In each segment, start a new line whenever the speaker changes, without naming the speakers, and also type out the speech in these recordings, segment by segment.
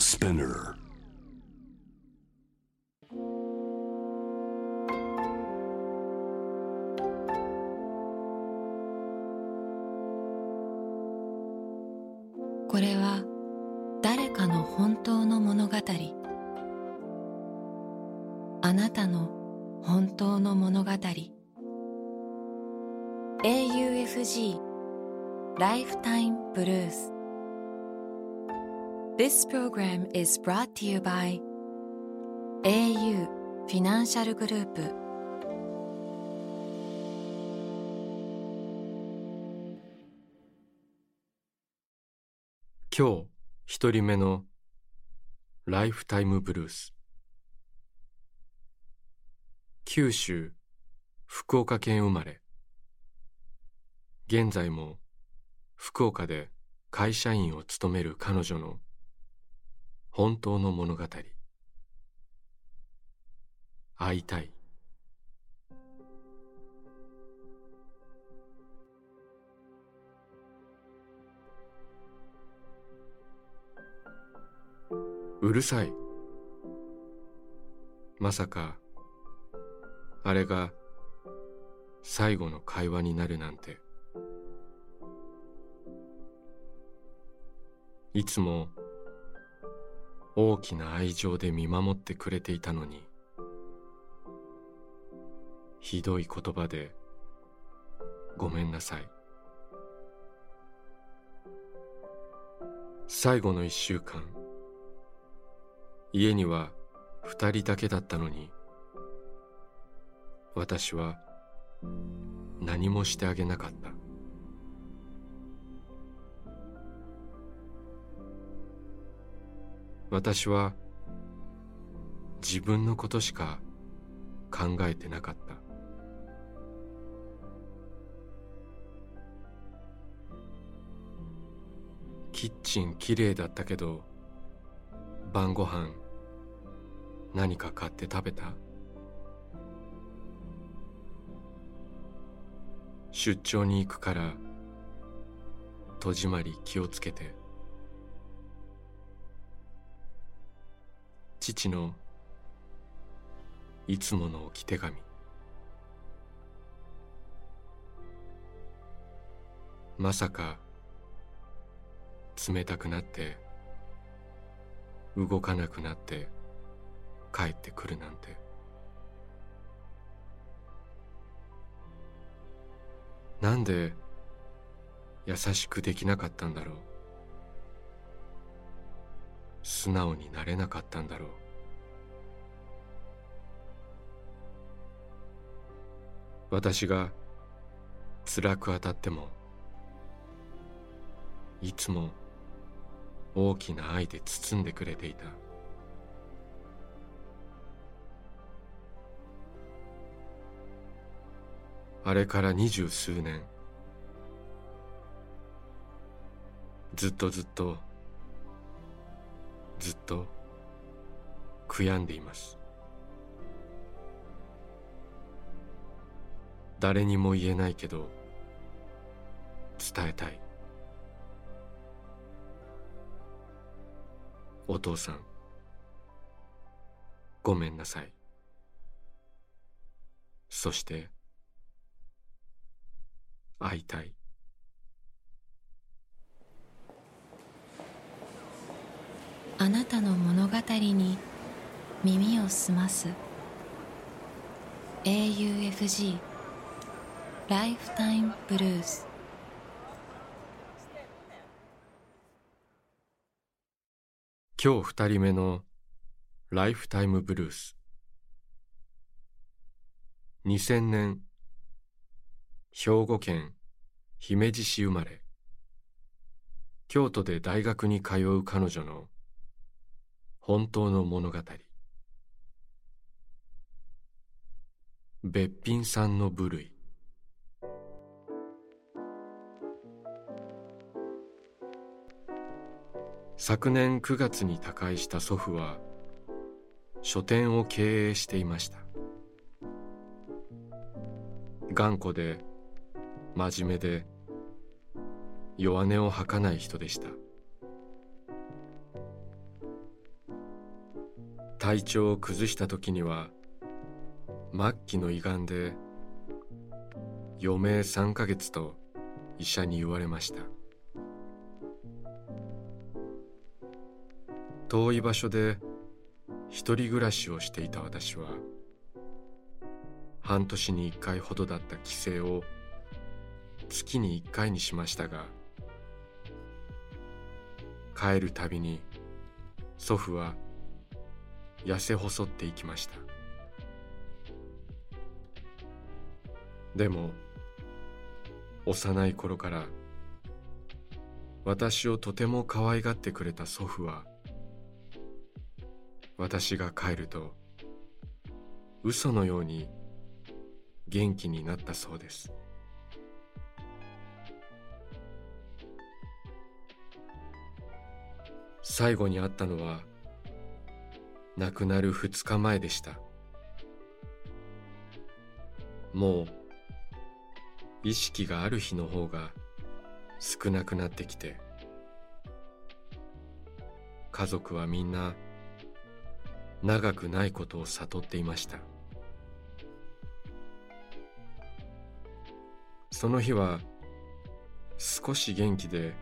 Spinner.
これは誰かの本当の物語あなたの本当の物語 AUFG ライフタイム This program is brought to you by au フィナンシャルグループ
今日一人目のライフタイムブルース九州福岡県生まれ現在も福岡で会社員を務める彼女の本当の物語。会いたい。うるさい。まさかあれが最後の会話になるなんて。いつも大きな愛情で見守ってくれていたのにひどい言葉でごめんなさい。最後の一週間家には二人だけだったのに私は何もしてあげなかった。私は自分のことしか考えてなかった。キッチンきれいだったけど晩ご飯何か買って食べた？出張に行くから戸締まり気をつけて。父のいつもの置き手紙。まさか冷たくなって動かなくなって帰ってくるなんて。なんで優しくできなかったんだろう。素直になれなかったんだろう。私が辛く当たってもいつも大きな愛で包んでくれていた。あれから二十数年ずっとずっとずっと悔やんでいます。誰にも言えないけど伝えたい。お父さんごめんなさい。そして会いたい。
あなたの物語に耳を澄ます。AUFG ライフタイムブルース
今日二人目のライフタイムブルース2000年。兵庫県姫路市生まれ。京都で大学に通う彼女の本当の物語。べっぴんさんの部類。昨年9月に他界した祖父は書店を経営していました。頑固で真面目で弱音を吐かない人でした。体調を崩した時には末期の胃がんで余命3ヶ月と医者に言われました。遠い場所で一人暮らしをしていた私は半年に一回ほどだった帰省を月に一回にしましたが帰るたびに祖父は痩せ細っていきました。でも幼い頃から私をとても可愛がってくれた祖父は私が帰ると嘘のように元気になったそうです。最後に会ったのは亡くなる二日前でした。もう意識がある日の方が少なくなってきて家族はみんな長くないことを悟っていました。その日は少し元気で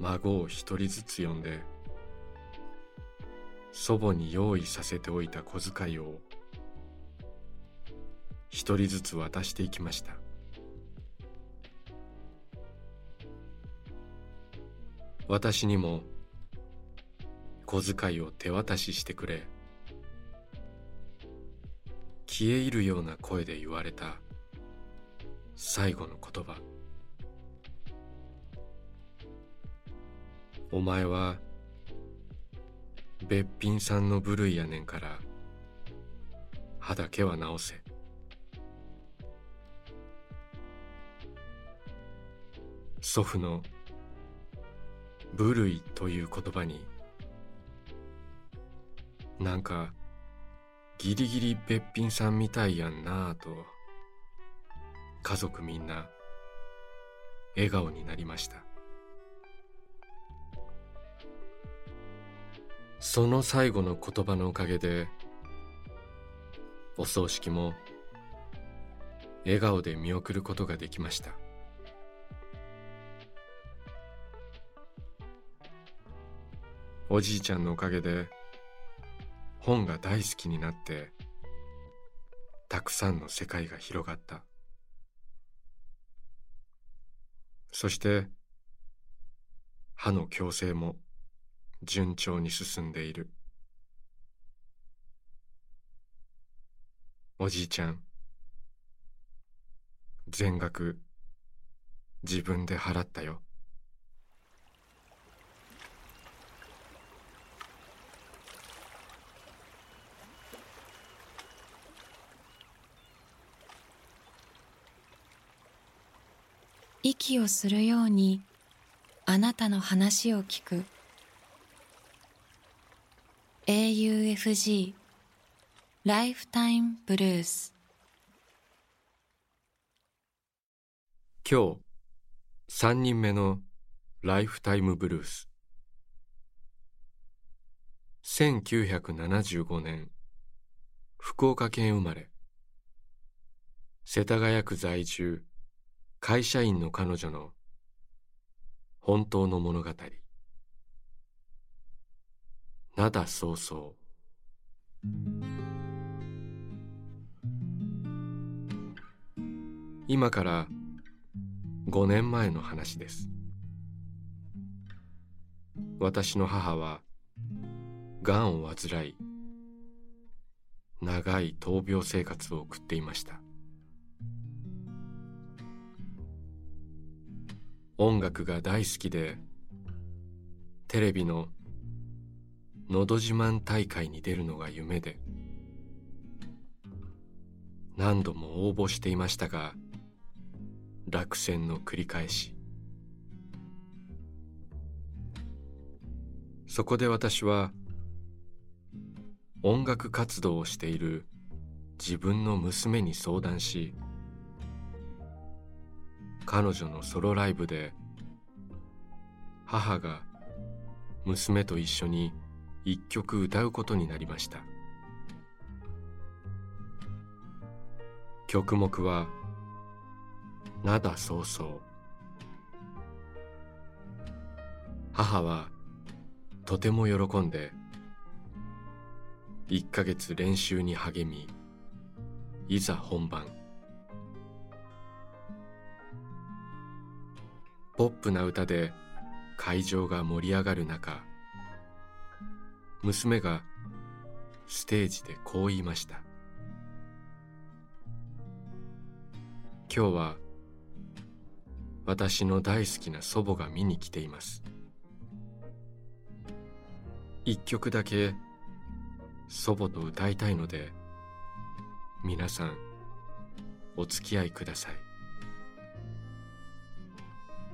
孫を一人ずつ呼んで祖母に用意させておいた小遣いを一人ずつ渡していきました。私にも小遣いを手渡ししてくれ消え入るような声で言われた最後の言葉。お前はべっぴんさんの部類やねんから歯だけは直せ。祖父の部類という言葉になんかギリギリべっぴんさんみたいやんなぁと家族みんな笑顔になりました。その最後の言葉のおかげでお葬式も笑顔で見送ることができました。おじいちゃんのおかげで本が大好きになってたくさんの世界が広がった。そして歯の矯正も順調に進んでいる。おじいちゃん全額自分で払ったよ。
息をするようにあなたの話を聞く。AUFG ライフタイムブルース
今日3人目のライフタイムブルース。1975年福岡県生まれ。世田谷区在住会社員の彼女の本当の物語。灘早々今から5年前の話です。私の母はがんを患い長い闘病生活を送っていました。音楽が大好きでテレビの「のど自慢大会」に出るのが夢で何度も応募していましたが落選の繰り返し。そこで私は音楽活動をしている自分の娘に相談し彼女のソロライブで母が娘と一緒に一曲歌うことになりました。曲目は「灘早々」母はとても喜んで1ヶ月練習に励みいざ本番。ポップな歌で会場が盛り上がる中娘がステージでこう言いました。今日は私の大好きな祖母が見に来ています。一曲だけ祖母と歌いたいので皆さんお付き合いください。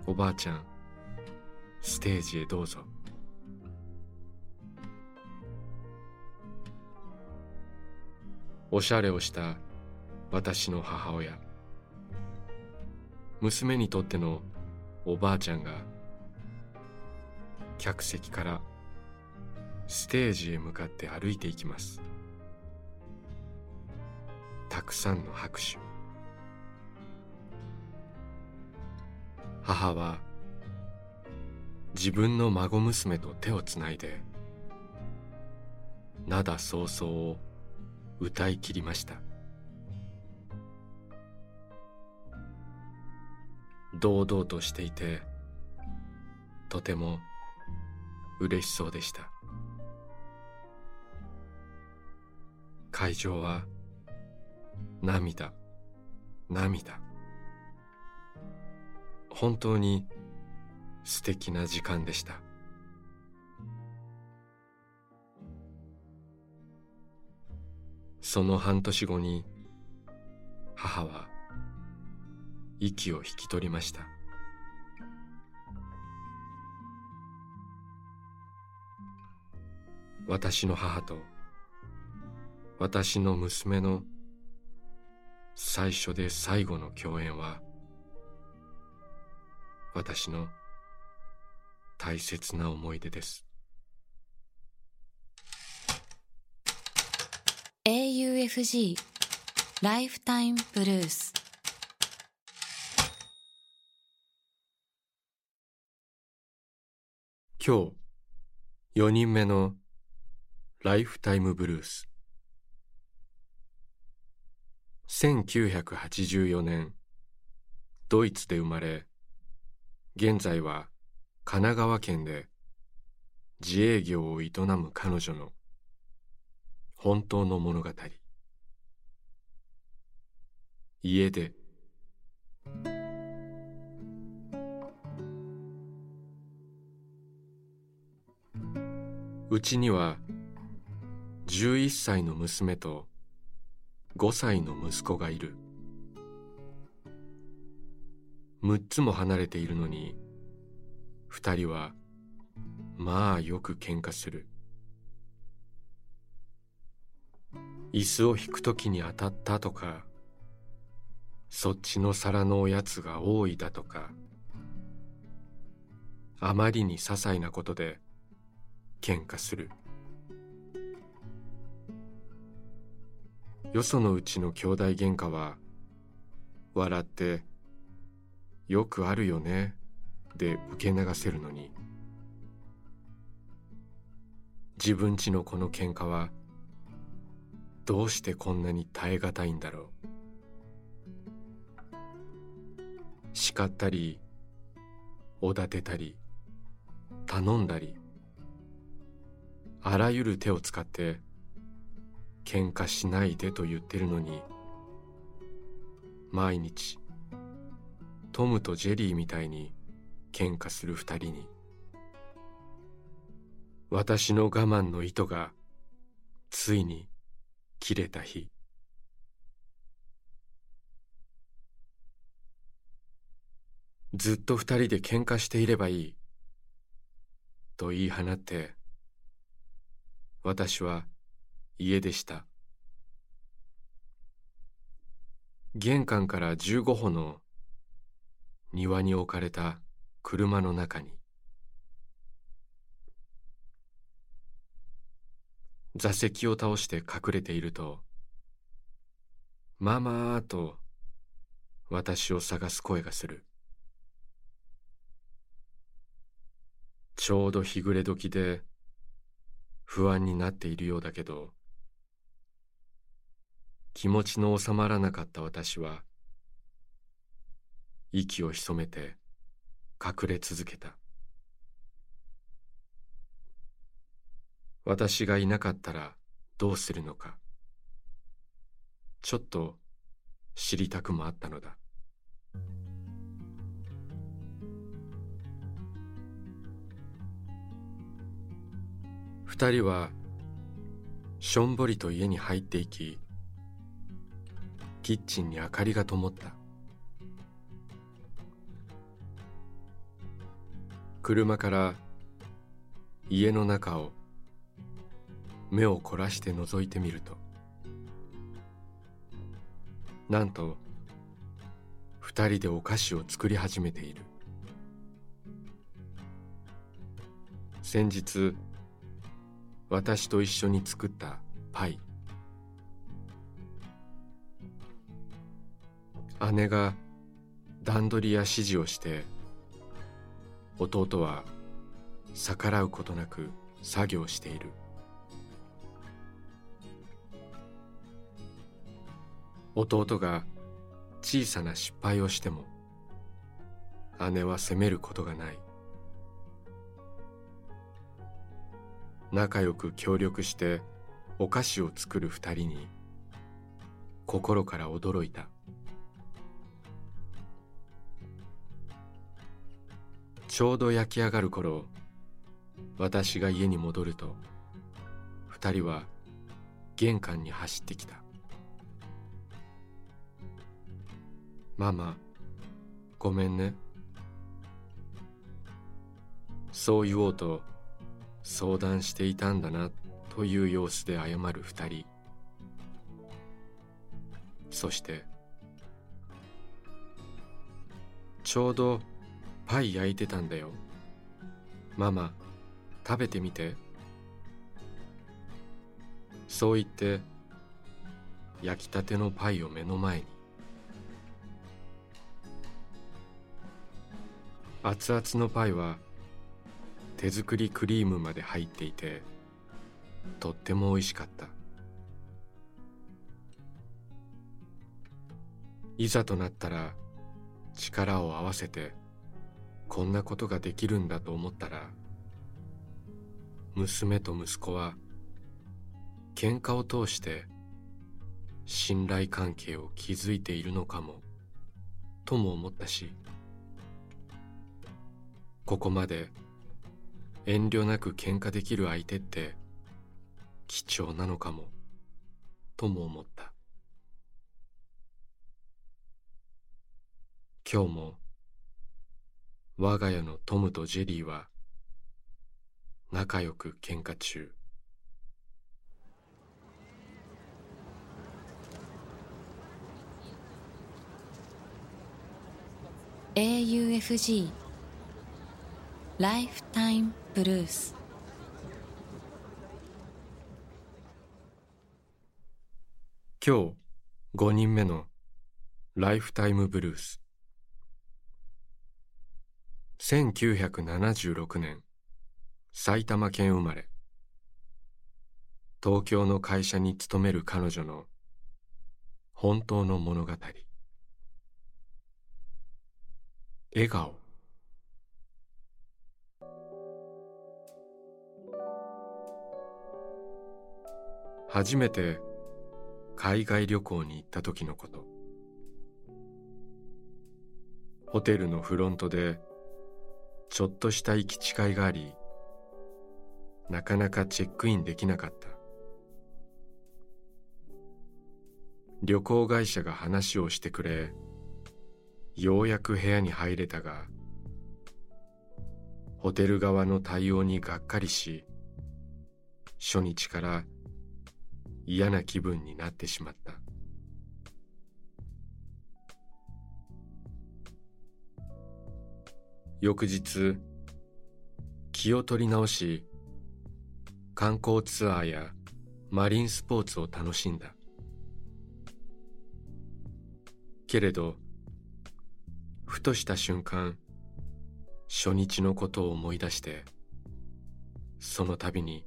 おばあちゃんステージへどうぞ。おしゃれをした私の母親。娘にとってのおばあちゃんが客席からステージへ向かって歩いていきます。たくさんの拍手。母は自分の孫娘と手をつないで灘早々を歌い切りました。堂々としていてとても嬉しそうでした。会場は涙涙。本当に素敵な時間でした。その半年後に母は息を引き取りました。私の母と私の娘の最初で最後の共演は私の大切な思い出です。
AUFG ライフタイムブルース。
今日4人目のライフタイムブルース。1984年ドイツで生まれ現在は神奈川県で自営業を営む彼女の本当の物語。家で。うちには11歳の娘と5歳の息子がいる。6つも離れているのに2人はまあよく喧嘩する。椅子を引くときに当たったとかそっちの皿のおやつが多いだとかあまりに些細なことで喧嘩する。よそのうちの兄弟喧嘩は笑ってよくあるよねで受け流せるのに。自分ちのこの喧嘩はどうしてこんなに耐え難いんだろう。叱ったりおだてたり頼んだりあらゆる手を使って喧嘩しないでと言ってるのに毎日トムとジェリーみたいに喧嘩する二人に私の我慢の糸がついに切れた日。ずっと二人で喧嘩していればいい。と言い放って私は家でした。玄関から15歩の庭に置かれた車の中に。座席を倒して隠れていると「ママー」と私を探す声がする。ちょうど日暮れ時で不安になっているようだけど気持ちの収まらなかった私は息を潜めて隠れ続けた。私がいなかったらどうするのか。ちょっと知りたくもあったのだ。二人はしょんぼりと家に入っていきキッチンに明かりが灯った。車から家の中を目を凝らして覗いてみるとなんと二人でお菓子を作り始めている。先日私と一緒に作ったパイ。姉が段取りや指示をして弟は逆らうことなく作業している。弟が小さな失敗をしても姉は責めることがない。仲良く協力してお菓子を作る二人に心から驚いた。ちょうど焼き上がる頃私が家に戻ると二人は玄関に走ってきた。ママごめんね。そう言おうと相談していたんだなという様子で謝る二人。そしてちょうどパイ焼いてたんだよ。ママ食べてみて。そう言って焼きたてのパイを目の前に。熱々のパイは手作りクリームまで入っていてとっても美味しかった。いざとなったら力を合わせてこんなことができるんだと思ったら娘と息子は喧嘩を通して信頼関係を築いているのかもとも思ったしここまで遠慮なく喧嘩できる相手って貴重なのかもとも思った。今日も我が家のトムとジェリーは仲良く喧嘩中。
AUFG ライフタイムブルース
今日5人目のライフタイムブルース1976年埼玉県生まれ。東京の会社に勤める彼女の本当の物語。笑顔。初めて海外旅行に行った時のこと。ホテルのフロントでちょっとした行き違いがありなかなかチェックインできなかった。旅行会社が話をしてくれようやく部屋に入れたがホテル側の対応にがっかりし初日から嫌な気分になってしまった。翌日気を取り直し観光ツアーやマリンスポーツを楽しんだ。けれどふとした瞬間初日のことを思い出してその度に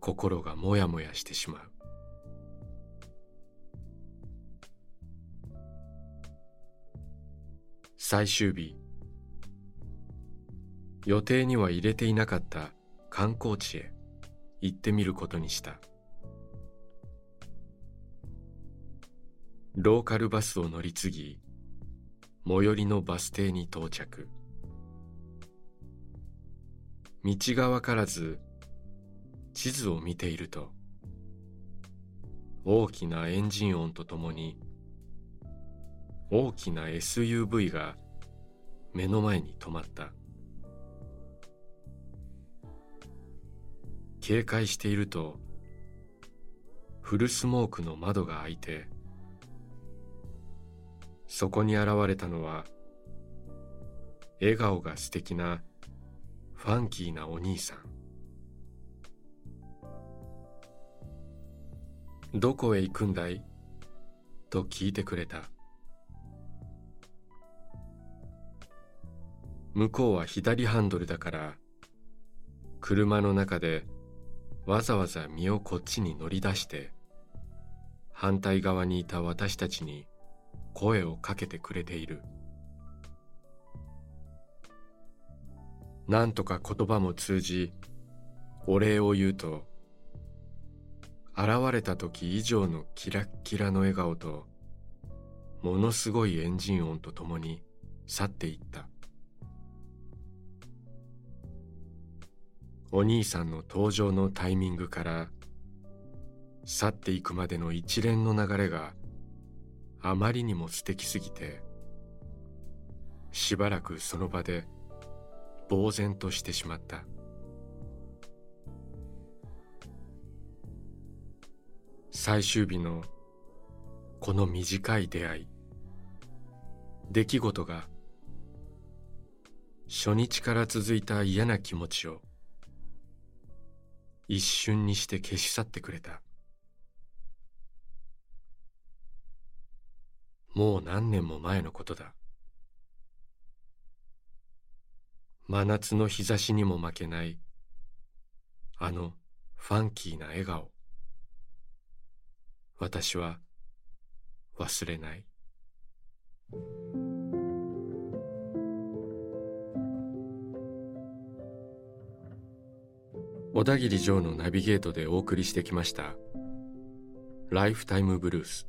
心がもやもやしてしまう。最終日。予定には入れていなかった観光地へ。行ってみることにした。ローカルバスを乗り継ぎ最寄りのバス停に到着。道が分からず地図を見ていると大きなエンジン音とともに大きな SUV が目の前に止まった。警戒しているとフルスモークの窓が開いてそこに現れたのは笑顔が素敵なファンキーなお兄さん。どこへ行くんだい？と聞いてくれた。向こうは左ハンドルだから車の中でわざわざ身をこっちに乗り出して反対側にいた私たちに声をかけてくれている。なんとか言葉も通じお礼を言うと現れた時以上のキラッキラの笑顔とものすごいエンジン音とともに去っていった。お兄さんの登場のタイミングから去っていくまでの一連の流れがあまりにも素敵すぎてしばらくその場で呆然としてしまった。最終日のこの短い出会い。出来事が初日から続いた嫌な気持ちを一瞬にして消し去ってくれた。もう何年も前のことだ。真夏の日差しにも負けないあのファンキーな笑顔。私は忘れない。小田切城のナビゲートでお送りしてきました。ライフタイムブルース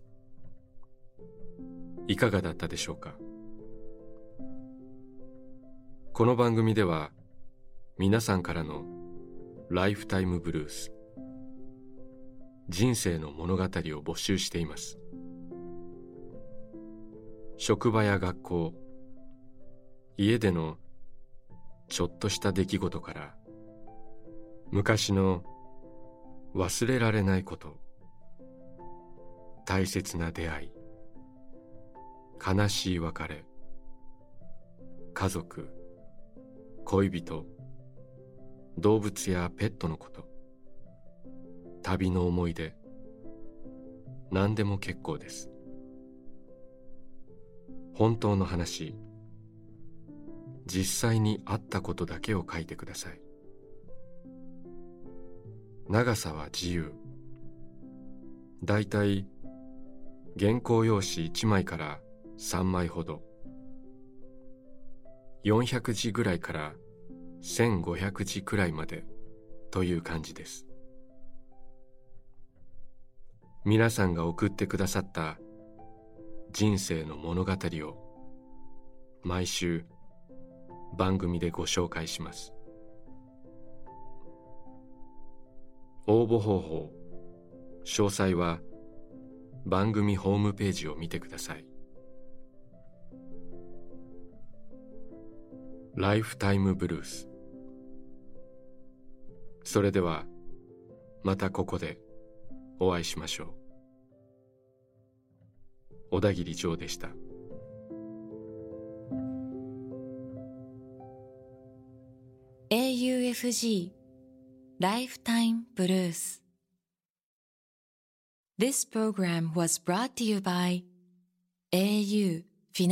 いかがだったでしょうか？この番組では皆さんからのライフタイムブルース人生の物語を募集しています。職場や学校家でのちょっとした出来事から昔の忘れられないこと大切な出会い悲しい別れ家族恋人動物やペットのこと。旅の思い出。何でも結構です。本当の話。実際にあったことだけを書いてください。長さは自由。だいたい原稿用紙1枚から3枚ほど。400字ぐらいから1500字くらいまでという感じです。皆さんが送ってくださった人生の物語を毎週番組でご紹介します。応募方法詳細は番組ホームページを見てください。ライフタイムブルースそれではまたここで。お会いしましょう小田切城でした
AUFG ライフタイムブルース This program was brought to you by au フィ